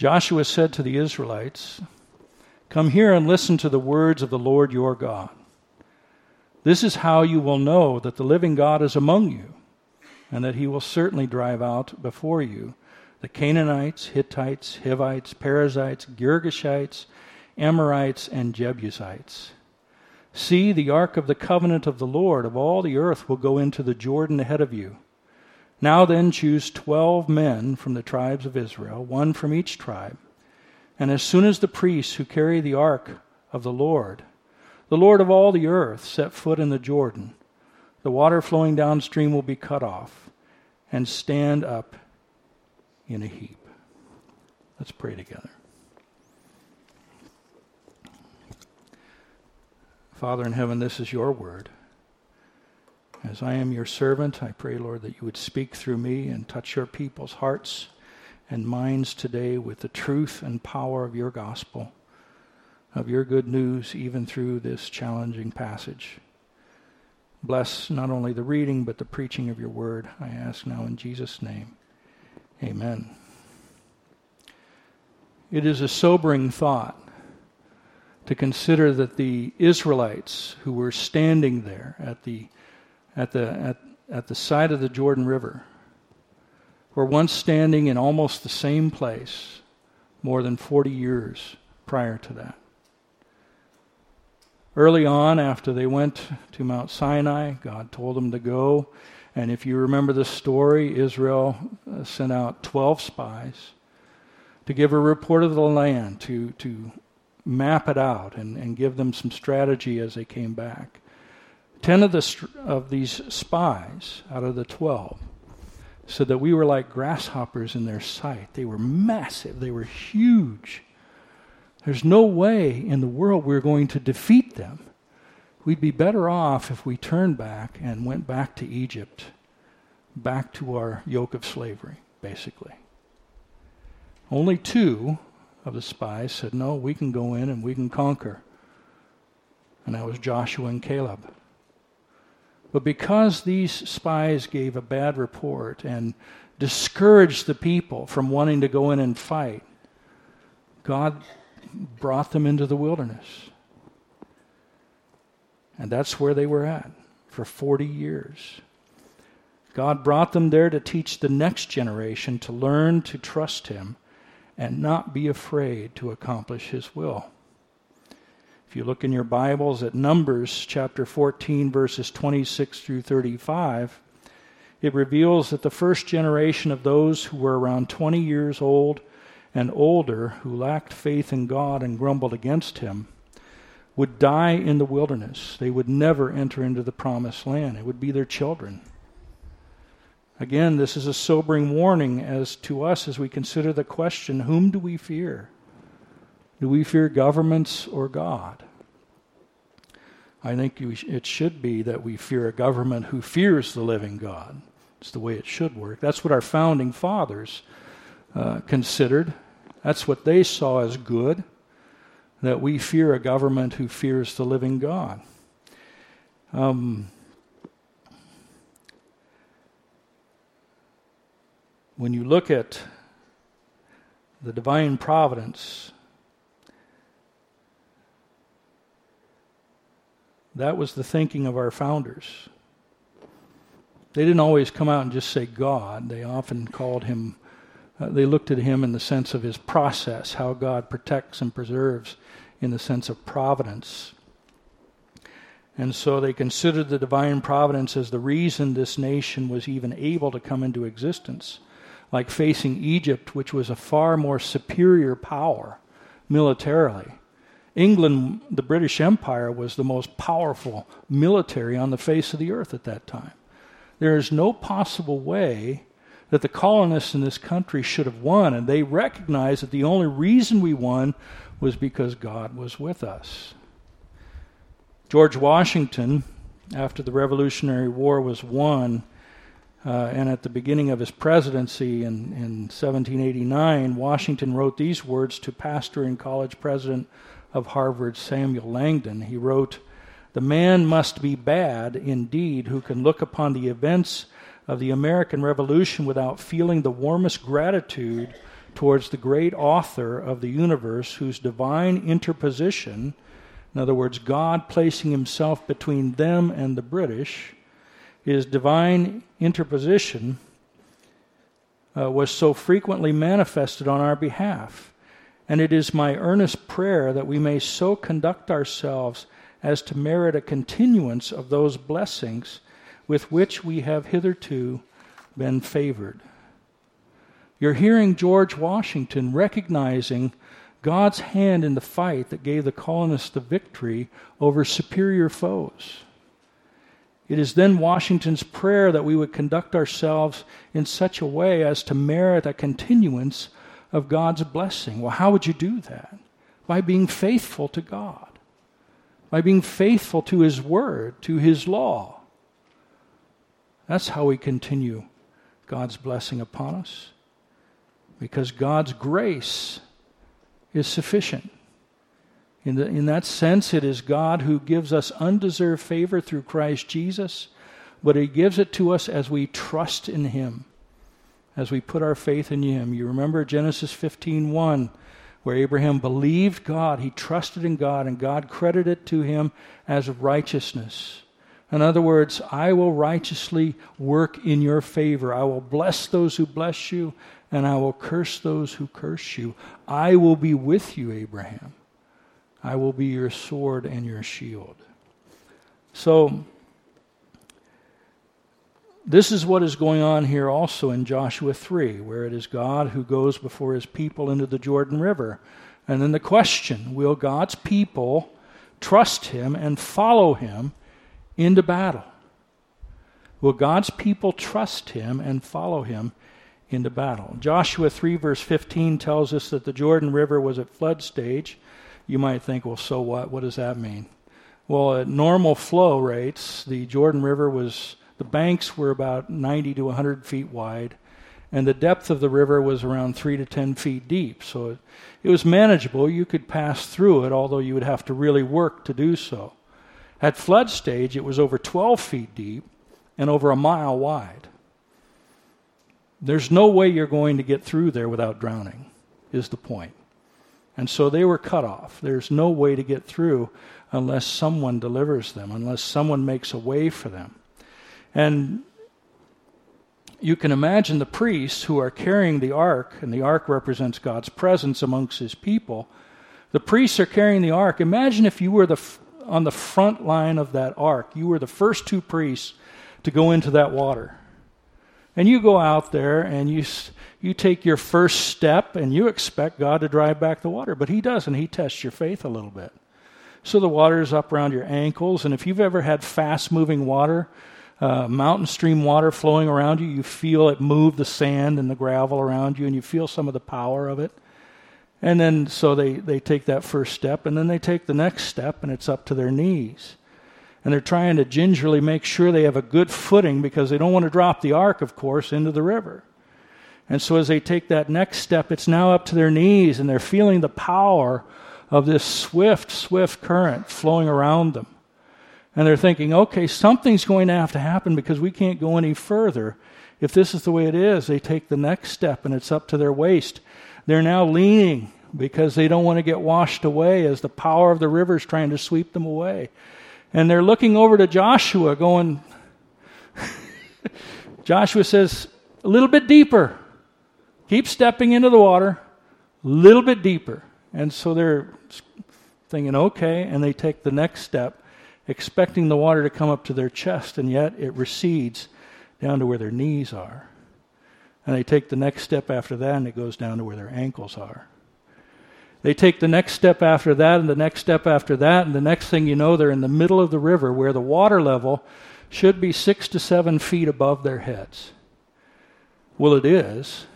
Joshua said to the Israelites, Come here and listen to the words of the Lord your God. This is how you will know that the living God is among you, and that he will certainly drive out before you the Canaanites, Hittites, Hivites, Perizzites, Girgashites, Amorites, and Jebusites. See, the ark of the covenant of the Lord of all the earth will go into the Jordan ahead of you. Now then, choose twelve men from the tribes of Israel, one from each tribe. And as soon as the priests who carry the ark of the Lord, the Lord of all the earth, set foot in the Jordan, the water flowing downstream will be cut off and stand up in a heap. Let's pray together. Father in heaven, this is your word. As I am your servant, I pray, Lord, that you would speak through me and touch your people's hearts and minds today with the truth and power of your gospel, of your good news, even through this challenging passage. Bless not only the reading, but the preaching of your word, I ask now in Jesus' name. Amen. It is a sobering thought to consider that the Israelites who were standing there at the, at the, at, at the side of the Jordan River were once standing in almost the same place more than 40 years prior to that. Early on, after they went to Mount Sinai, God told them to go and if you remember the story, Israel uh, sent out 12 spies to give a report of the land, to, to map it out and, and give them some strategy as they came back. Ten of, the, of these spies out of the 12 said that we were like grasshoppers in their sight. They were massive, they were huge. There's no way in the world we're going to defeat them. We'd be better off if we turned back and went back to Egypt, back to our yoke of slavery, basically. Only two of the spies said, No, we can go in and we can conquer. And that was Joshua and Caleb. But because these spies gave a bad report and discouraged the people from wanting to go in and fight, God brought them into the wilderness. And that's where they were at for 40 years. God brought them there to teach the next generation to learn to trust Him and not be afraid to accomplish His will. If you look in your Bibles at Numbers chapter 14, verses 26 through 35, it reveals that the first generation of those who were around 20 years old and older, who lacked faith in God and grumbled against Him, would die in the wilderness. They would never enter into the promised land. It would be their children. Again, this is a sobering warning as to us as we consider the question whom do we fear? Do we fear governments or God? I think it should be that we fear a government who fears the living God. It's the way it should work. That's what our founding fathers uh, considered. That's what they saw as good that we fear a government who fears the living God. Um, when you look at the divine providence, that was the thinking of our founders. They didn't always come out and just say God, they often called him uh, they looked at him in the sense of his process, how God protects and preserves in the sense of providence. And so they considered the divine providence as the reason this nation was even able to come into existence, like facing Egypt, which was a far more superior power militarily. England, the British Empire, was the most powerful military on the face of the earth at that time. There is no possible way that the colonists in this country should have won, and they recognized that the only reason we won was because God was with us. George Washington, after the Revolutionary War was won, uh, and at the beginning of his presidency in, in 1789, Washington wrote these words to pastor and college president of Harvard, Samuel Langdon. He wrote, The man must be bad indeed who can look upon the events of the American Revolution without feeling the warmest gratitude towards the great author of the universe, whose divine interposition, in other words, God placing himself between them and the British, his divine interposition uh, was so frequently manifested on our behalf. And it is my earnest prayer that we may so conduct ourselves as to merit a continuance of those blessings with which we have hitherto been favored. You're hearing George Washington recognizing God's hand in the fight that gave the colonists the victory over superior foes. It is then Washington's prayer that we would conduct ourselves in such a way as to merit a continuance of God's blessing. Well, how would you do that? By being faithful to God, by being faithful to His Word, to His law. That's how we continue God's blessing upon us. Because God's grace is sufficient. In, the, in that sense, it is God who gives us undeserved favor through Christ Jesus, but He gives it to us as we trust in Him, as we put our faith in Him. You remember Genesis 15 1, where Abraham believed God, he trusted in God, and God credited it to him as righteousness. In other words, I will righteously work in your favor. I will bless those who bless you, and I will curse those who curse you. I will be with you, Abraham. I will be your sword and your shield. So, this is what is going on here also in Joshua 3, where it is God who goes before his people into the Jordan River. And then the question will God's people trust him and follow him into battle? Will God's people trust him and follow him into battle? Joshua 3, verse 15 tells us that the Jordan River was at flood stage you might think, well, so what? What does that mean? Well, at normal flow rates, the Jordan River was, the banks were about 90 to 100 feet wide, and the depth of the river was around 3 to 10 feet deep. So it, it was manageable. You could pass through it, although you would have to really work to do so. At flood stage, it was over 12 feet deep and over a mile wide. There's no way you're going to get through there without drowning, is the point. And so they were cut off. There's no way to get through unless someone delivers them, unless someone makes a way for them. And you can imagine the priests who are carrying the ark, and the ark represents God's presence amongst his people. The priests are carrying the ark. Imagine if you were the, on the front line of that ark. You were the first two priests to go into that water. And you go out there and you, you take your first step and you expect God to drive back the water, but He doesn't. He tests your faith a little bit. So the water is up around your ankles, and if you've ever had fast moving water, uh, mountain stream water flowing around you, you feel it move the sand and the gravel around you, and you feel some of the power of it. And then, so they, they take that first step, and then they take the next step, and it's up to their knees and they're trying to gingerly make sure they have a good footing because they don't want to drop the ark, of course, into the river. And so as they take that next step, it's now up to their knees, and they're feeling the power of this swift, swift current flowing around them. And they're thinking, okay, something's going to have to happen because we can't go any further. If this is the way it is, they take the next step and it's up to their waist. They're now leaning because they don't want to get washed away as the power of the river is trying to sweep them away. And they're looking over to Joshua, going, Joshua says, a little bit deeper. Keep stepping into the water, a little bit deeper. And so they're thinking, okay, and they take the next step, expecting the water to come up to their chest, and yet it recedes down to where their knees are. And they take the next step after that, and it goes down to where their ankles are. They take the next step after that, and the next step after that, and the next thing you know, they're in the middle of the river where the water level should be six to seven feet above their heads. Well, it is,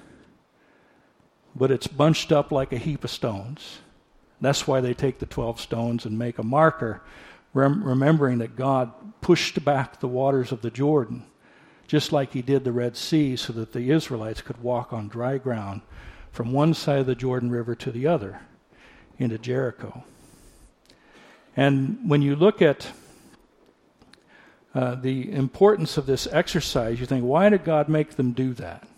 but it's bunched up like a heap of stones. That's why they take the 12 stones and make a marker, rem- remembering that God pushed back the waters of the Jordan, just like He did the Red Sea, so that the Israelites could walk on dry ground from one side of the Jordan River to the other into Jericho. And when you look at uh, the importance of this exercise, you think, why did God make them do that?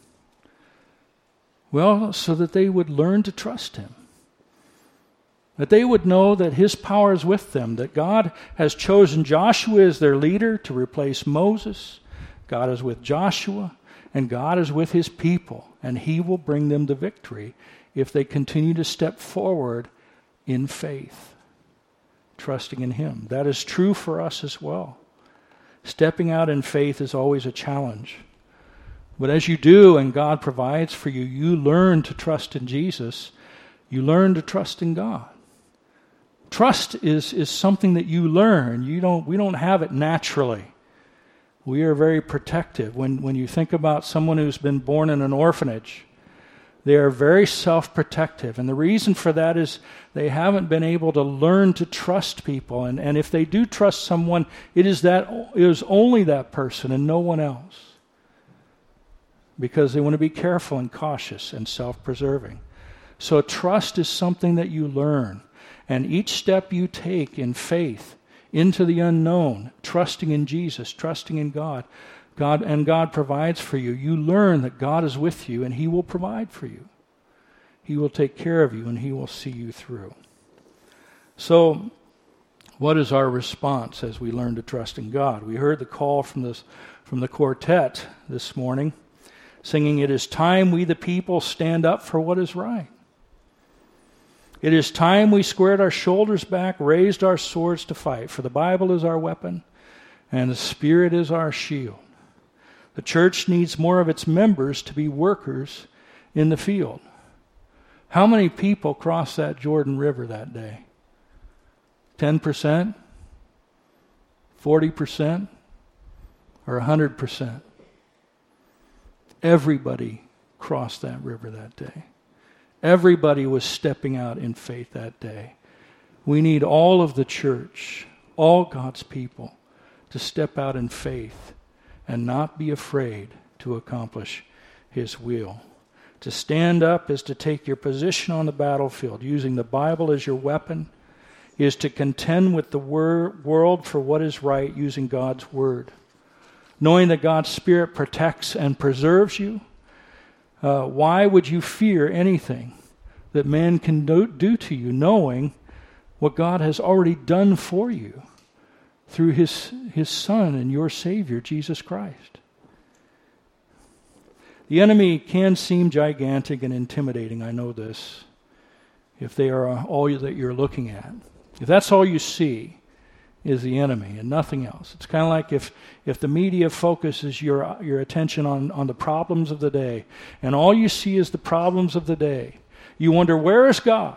Well, so that they would learn to trust Him. That they would know that His power is with them, that God has chosen Joshua as their leader to replace Moses. God is with Joshua, and God is with His people, and He will bring them to victory if they continue to step forward in faith, trusting in Him. That is true for us as well. Stepping out in faith is always a challenge. But as you do and God provides for you, you learn to trust in Jesus. You learn to trust in God. Trust is, is something that you learn. You don't, we don't have it naturally. We are very protective. When, when you think about someone who's been born in an orphanage, they are very self protective. And the reason for that is they haven't been able to learn to trust people. And, and if they do trust someone, it is, that, it is only that person and no one else. Because they want to be careful and cautious and self preserving. So trust is something that you learn. And each step you take in faith into the unknown, trusting in Jesus, trusting in God, God and God provides for you. You learn that God is with you and he will provide for you. He will take care of you and he will see you through. So, what is our response as we learn to trust in God? We heard the call from this from the quartet this morning singing it is time we the people stand up for what is right. It is time we squared our shoulders back, raised our swords to fight, for the Bible is our weapon and the Spirit is our shield. The church needs more of its members to be workers in the field. How many people crossed that Jordan River that day? 10%? 40%? Or 100%? Everybody crossed that river that day. Everybody was stepping out in faith that day. We need all of the church, all God's people, to step out in faith and not be afraid to accomplish his will. To stand up is to take your position on the battlefield, using the Bible as your weapon, is to contend with the wor- world for what is right using God's word. Knowing that God's Spirit protects and preserves you, uh, why would you fear anything that man can do, do to you, knowing what God has already done for you? through his, his Son and your Savior, Jesus Christ. The enemy can seem gigantic and intimidating, I know this, if they are all that you're looking at. If that's all you see is the enemy and nothing else. It's kind of like if, if the media focuses your, your attention on, on the problems of the day and all you see is the problems of the day, you wonder, where is God?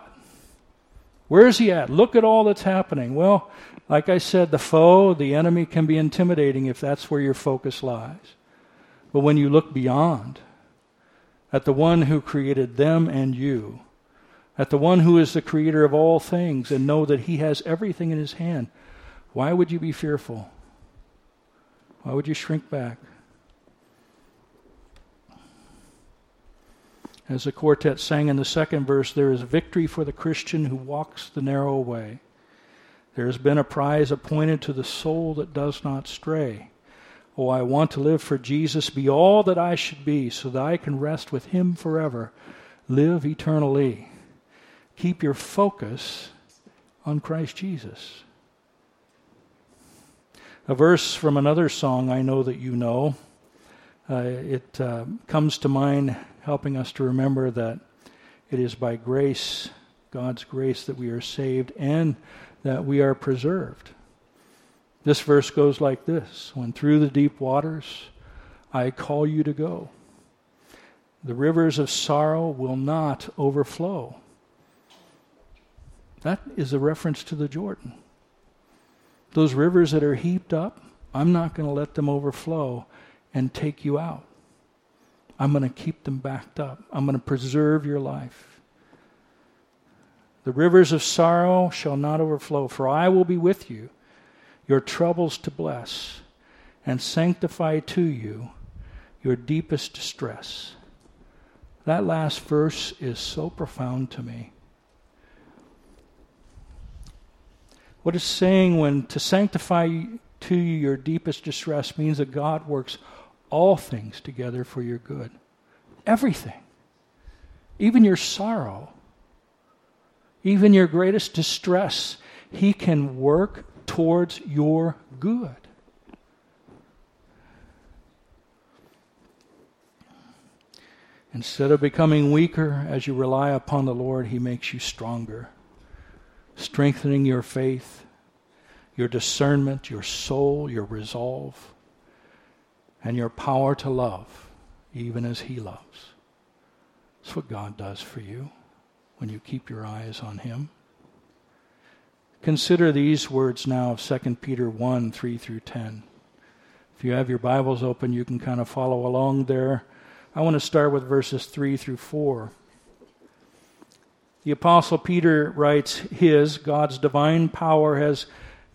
Where is he at? Look at all that's happening. Well, like I said, the foe, the enemy, can be intimidating if that's where your focus lies. But when you look beyond, at the one who created them and you, at the one who is the creator of all things, and know that he has everything in his hand, why would you be fearful? Why would you shrink back? As the quartet sang in the second verse, there is victory for the Christian who walks the narrow way. There has been a prize appointed to the soul that does not stray. Oh, I want to live for Jesus, be all that I should be, so that I can rest with Him forever, live eternally. Keep your focus on Christ Jesus. A verse from another song I know that you know. Uh, it uh, comes to mind, helping us to remember that it is by grace, God's grace, that we are saved, and that we are preserved. This verse goes like this When through the deep waters I call you to go, the rivers of sorrow will not overflow. That is a reference to the Jordan. Those rivers that are heaped up, I'm not going to let them overflow and take you out. I'm going to keep them backed up. I'm going to preserve your life. The rivers of sorrow shall not overflow, for I will be with you, your troubles to bless, and sanctify to you your deepest distress. That last verse is so profound to me. What it's saying when to sanctify to you your deepest distress means that God works all things together for your good. Everything. even your sorrow, even your greatest distress, He can work towards your good. Instead of becoming weaker as you rely upon the Lord, He makes you stronger, strengthening your faith, your discernment, your soul, your resolve, and your power to love, even as He loves. That's what God does for you when you keep your eyes on Him. Consider these words now of 2 Peter 1 3 through 10. If you have your Bibles open, you can kind of follow along there. I want to start with verses 3 through 4. The Apostle Peter writes, His, God's divine power, has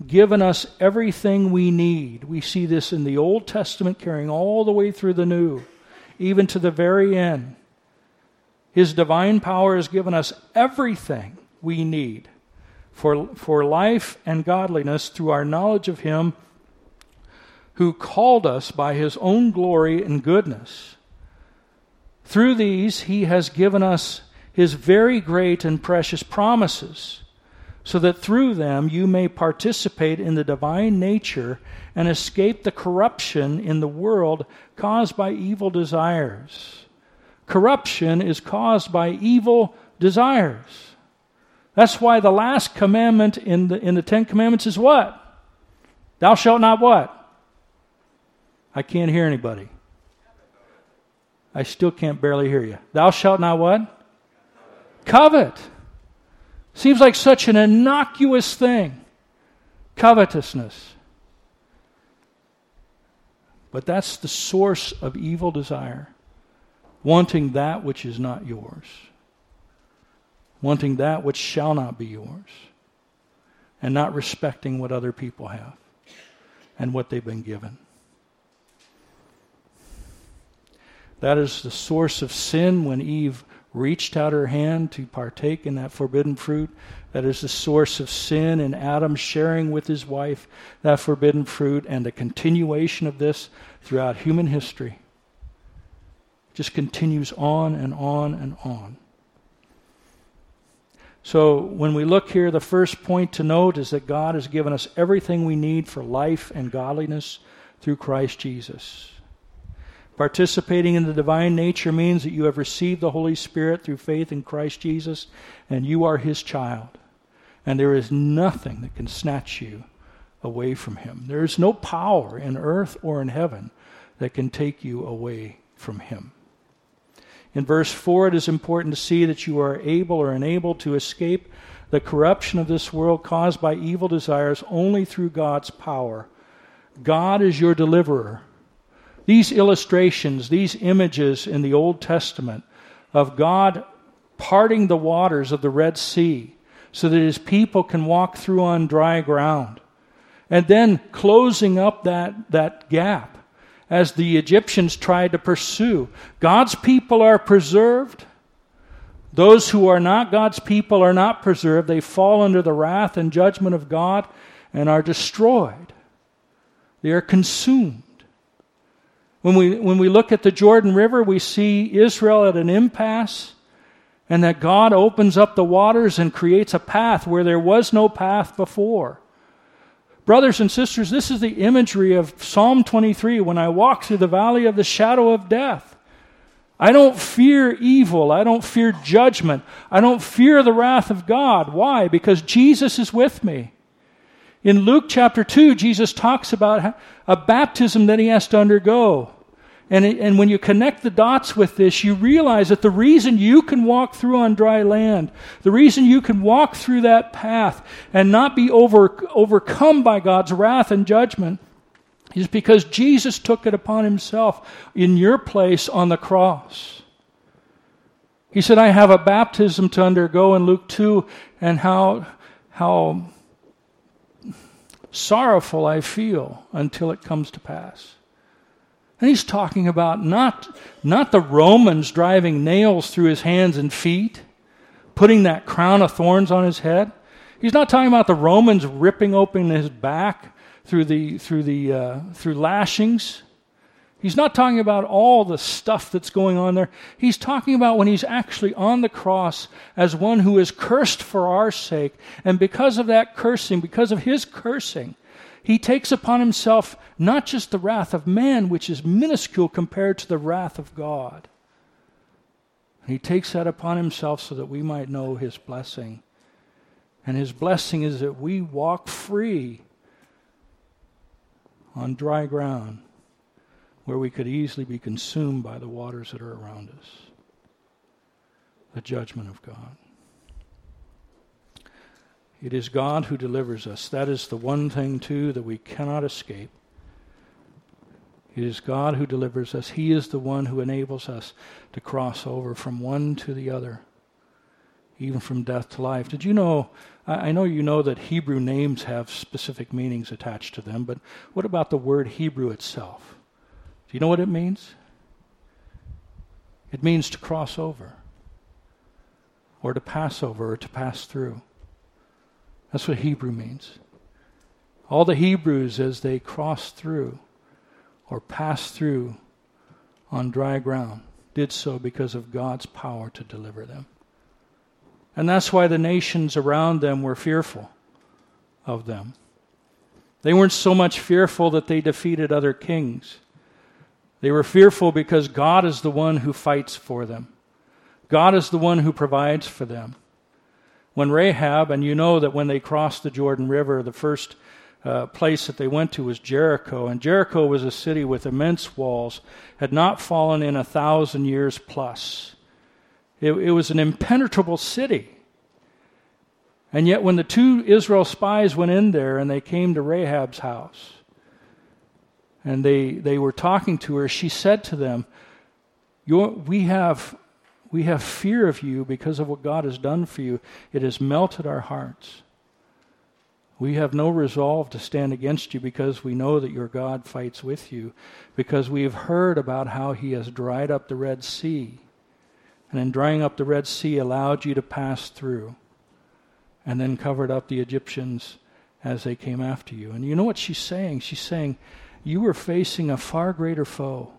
given us everything we need. We see this in the Old Testament carrying all the way through the New, even to the very end. His divine power has given us everything we need for, for life and godliness through our knowledge of Him who called us by His own glory and goodness. Through these, he has given us his very great and precious promises, so that through them you may participate in the divine nature and escape the corruption in the world caused by evil desires. Corruption is caused by evil desires. That's why the last commandment in the, in the Ten Commandments is what? Thou shalt not what? I can't hear anybody. I still can't barely hear you. Thou shalt not what? Covet. Seems like such an innocuous thing. Covetousness. But that's the source of evil desire. Wanting that which is not yours. Wanting that which shall not be yours. And not respecting what other people have and what they've been given. That is the source of sin when Eve reached out her hand to partake in that forbidden fruit. That is the source of sin and Adam sharing with his wife that forbidden fruit and the continuation of this throughout human history. Just continues on and on and on. So, when we look here, the first point to note is that God has given us everything we need for life and godliness through Christ Jesus. Participating in the divine nature means that you have received the Holy Spirit through faith in Christ Jesus and you are his child. And there is nothing that can snatch you away from him. There is no power in earth or in heaven that can take you away from him. In verse 4, it is important to see that you are able or enabled to escape the corruption of this world caused by evil desires only through God's power. God is your deliverer. These illustrations, these images in the Old Testament of God parting the waters of the Red Sea so that his people can walk through on dry ground, and then closing up that, that gap as the Egyptians tried to pursue. God's people are preserved. Those who are not God's people are not preserved. They fall under the wrath and judgment of God and are destroyed. They are consumed. When we, when we look at the Jordan River, we see Israel at an impasse, and that God opens up the waters and creates a path where there was no path before. Brothers and sisters, this is the imagery of Psalm 23 when I walk through the valley of the shadow of death. I don't fear evil. I don't fear judgment. I don't fear the wrath of God. Why? Because Jesus is with me. In Luke chapter 2, Jesus talks about a baptism that he has to undergo. And, and when you connect the dots with this, you realize that the reason you can walk through on dry land, the reason you can walk through that path and not be over, overcome by God's wrath and judgment is because Jesus took it upon himself in your place on the cross. He said, I have a baptism to undergo in Luke 2, and how, how sorrowful I feel until it comes to pass. And he's talking about not, not the Romans driving nails through his hands and feet, putting that crown of thorns on his head. He's not talking about the Romans ripping open his back through the, through the, uh, through lashings. He's not talking about all the stuff that's going on there. He's talking about when he's actually on the cross as one who is cursed for our sake. And because of that cursing, because of his cursing, he takes upon himself not just the wrath of man, which is minuscule compared to the wrath of God. He takes that upon himself so that we might know his blessing. And his blessing is that we walk free on dry ground where we could easily be consumed by the waters that are around us. The judgment of God. It is God who delivers us. That is the one thing, too, that we cannot escape. It is God who delivers us. He is the one who enables us to cross over from one to the other, even from death to life. Did you know? I know you know that Hebrew names have specific meanings attached to them, but what about the word Hebrew itself? Do you know what it means? It means to cross over, or to pass over, or to pass through. That's what Hebrew means. All the Hebrews, as they crossed through or passed through on dry ground, did so because of God's power to deliver them. And that's why the nations around them were fearful of them. They weren't so much fearful that they defeated other kings. They were fearful because God is the one who fights for them. God is the one who provides for them. When Rahab, and you know that when they crossed the Jordan River, the first uh, place that they went to was Jericho, and Jericho was a city with immense walls, had not fallen in a thousand years plus. It, it was an impenetrable city. And yet, when the two Israel spies went in there and they came to Rahab's house, and they, they were talking to her, she said to them, we, have, we have fear of you because of what God has done for you. It has melted our hearts. We have no resolve to stand against you because we know that your God fights with you, because we have heard about how he has dried up the Red Sea, and in drying up the Red Sea, allowed you to pass through, and then covered up the Egyptians as they came after you. And you know what she's saying? She's saying, you were facing a far greater foe,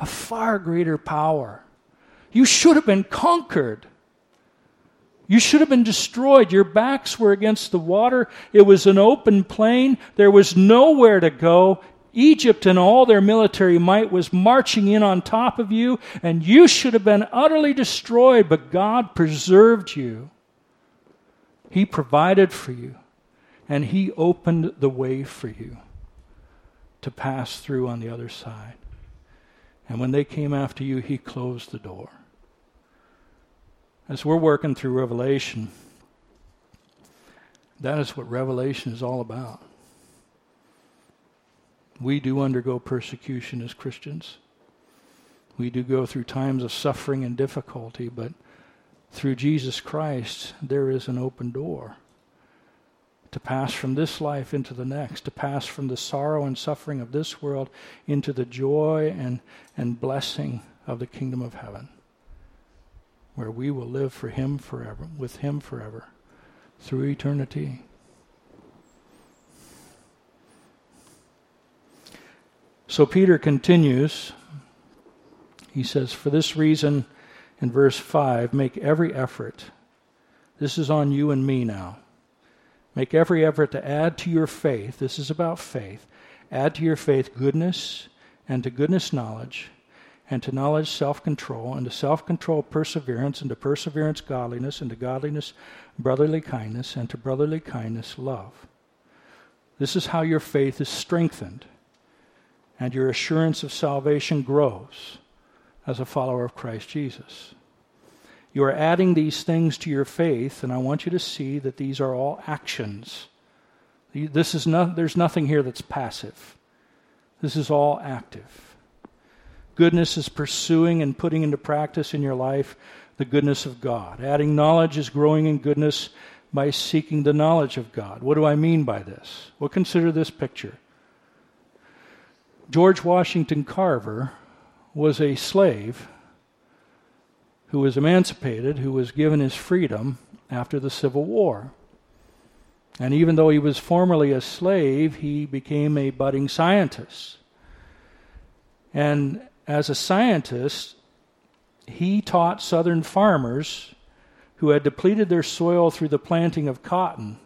a far greater power. You should have been conquered. You should have been destroyed. Your backs were against the water. It was an open plain. There was nowhere to go. Egypt and all their military might was marching in on top of you, and you should have been utterly destroyed, but God preserved you. He provided for you, and He opened the way for you to pass through on the other side. And when they came after you, he closed the door. As we're working through Revelation, that is what Revelation is all about. We do undergo persecution as Christians. We do go through times of suffering and difficulty, but through Jesus Christ, there is an open door to pass from this life into the next, to pass from the sorrow and suffering of this world into the joy and, and blessing of the kingdom of heaven, where we will live for Him forever, with Him forever, through eternity. So Peter continues. He says, For this reason, in verse 5, make every effort. This is on you and me now Make every effort to add to your faith, this is about faith, add to your faith goodness, and to goodness knowledge, and to knowledge self control, and to self control perseverance, and to perseverance godliness, and to godliness brotherly kindness, and to brotherly kindness love. This is how your faith is strengthened, and your assurance of salvation grows as a follower of Christ Jesus. You are adding these things to your faith, and I want you to see that these are all actions. This is not, there's nothing here that's passive. This is all active. Goodness is pursuing and putting into practice in your life the goodness of God. Adding knowledge is growing in goodness by seeking the knowledge of God. What do I mean by this? Well, consider this picture. George Washington Carver was a slave who was emancipated, who was given his freedom after the Civil War. And even though he was formerly a slave, he became a budding scientist. And as a scientist, he taught southern farmers who had depleted their soil through the planting of cotton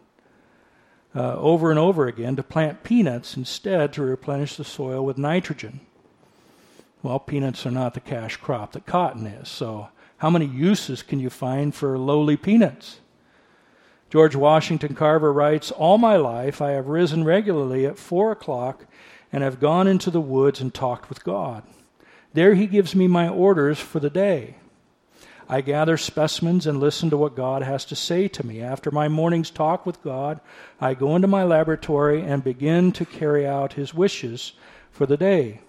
uh, over and over again to plant peanuts instead to replenish the soil with nitrogen. Well, peanuts are not the cash crop that cotton is, so how many uses can you find for lowly peanuts? George Washington Carver writes All my life I have risen regularly at four o'clock and have gone into the woods and talked with God. There he gives me my orders for the day. I gather specimens and listen to what God has to say to me. After my morning's talk with God, I go into my laboratory and begin to carry out his wishes for the day.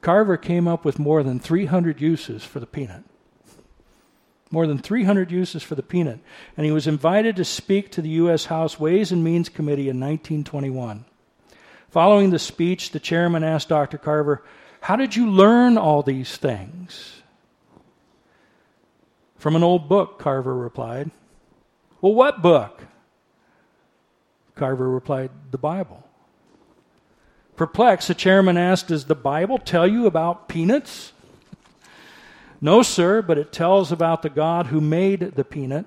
Carver came up with more than 300 uses for the peanut. More than 300 uses for the peanut. And he was invited to speak to the U.S. House Ways and Means Committee in 1921. Following the speech, the chairman asked Dr. Carver, How did you learn all these things? From an old book, Carver replied. Well, what book? Carver replied, The Bible. Perplexed, the chairman asked, Does the Bible tell you about peanuts? no, sir, but it tells about the God who made the peanut.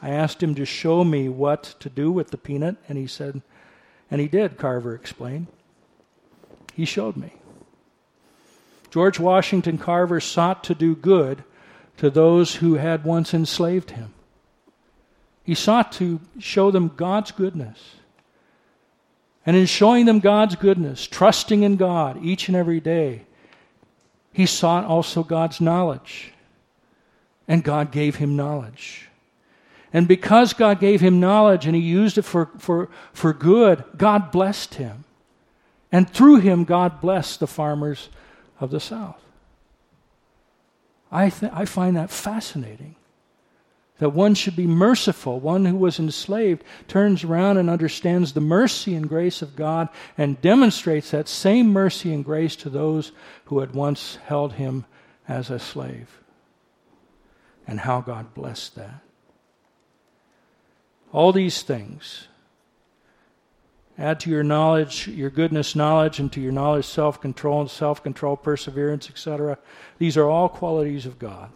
I asked him to show me what to do with the peanut, and he said, and he did, Carver explained. He showed me. George Washington Carver sought to do good to those who had once enslaved him. He sought to show them God's goodness. And in showing them God's goodness, trusting in God each and every day, he sought also God's knowledge. And God gave him knowledge. And because God gave him knowledge and he used it for, for, for good, God blessed him. And through him, God blessed the farmers of the South. I, th- I find that fascinating. That one should be merciful. One who was enslaved turns around and understands the mercy and grace of God and demonstrates that same mercy and grace to those who had once held him as a slave. And how God blessed that. All these things Add to your knowledge, your goodness knowledge, and to your knowledge self control and self control, perseverance, etc. These are all qualities of God.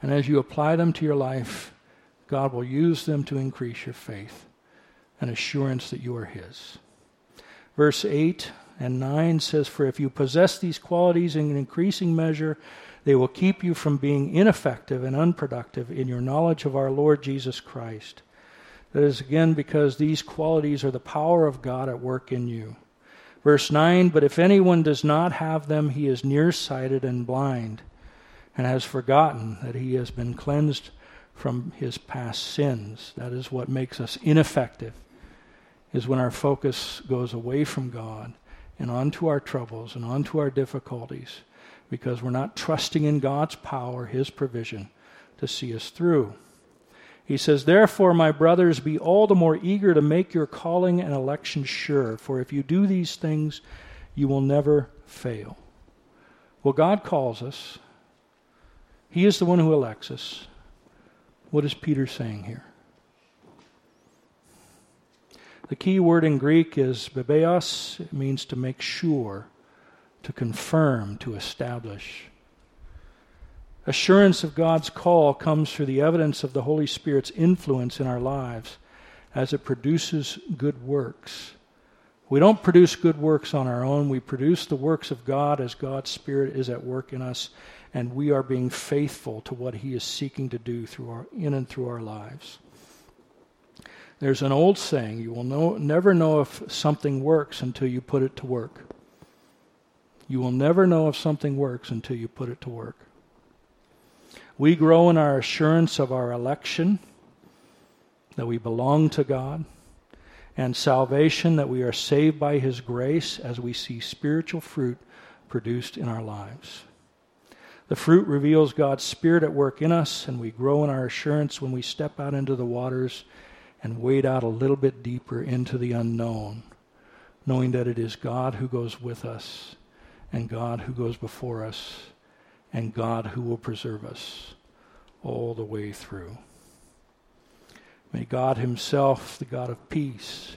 And as you apply them to your life, God will use them to increase your faith and assurance that you are His. Verse 8 and 9 says, For if you possess these qualities in an increasing measure, they will keep you from being ineffective and unproductive in your knowledge of our Lord Jesus Christ. That is again because these qualities are the power of God at work in you. Verse 9 But if anyone does not have them, he is nearsighted and blind, and has forgotten that he has been cleansed from his past sins. That is what makes us ineffective, is when our focus goes away from God and onto our troubles and onto our difficulties, because we're not trusting in God's power, his provision, to see us through. He says, Therefore, my brothers, be all the more eager to make your calling and election sure, for if you do these things, you will never fail. Well, God calls us, He is the one who elects us. What is Peter saying here? The key word in Greek is bebaios. It means to make sure, to confirm, to establish. Assurance of God's call comes through the evidence of the Holy Spirit's influence in our lives as it produces good works. We don't produce good works on our own. We produce the works of God as God's Spirit is at work in us, and we are being faithful to what He is seeking to do through our, in and through our lives. There's an old saying you will know, never know if something works until you put it to work. You will never know if something works until you put it to work. We grow in our assurance of our election, that we belong to God, and salvation, that we are saved by His grace as we see spiritual fruit produced in our lives. The fruit reveals God's Spirit at work in us, and we grow in our assurance when we step out into the waters and wade out a little bit deeper into the unknown, knowing that it is God who goes with us and God who goes before us and God who will preserve us all the way through. May God Himself, the God of peace,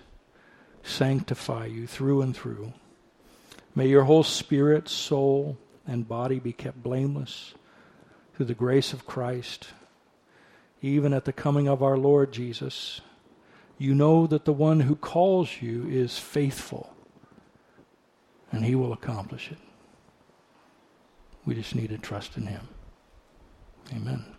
sanctify you through and through. May your whole spirit, soul, and body be kept blameless through the grace of Christ, even at the coming of our Lord Jesus. You know that the one who calls you is faithful, and he will accomplish it. We just need to trust in him. Amen.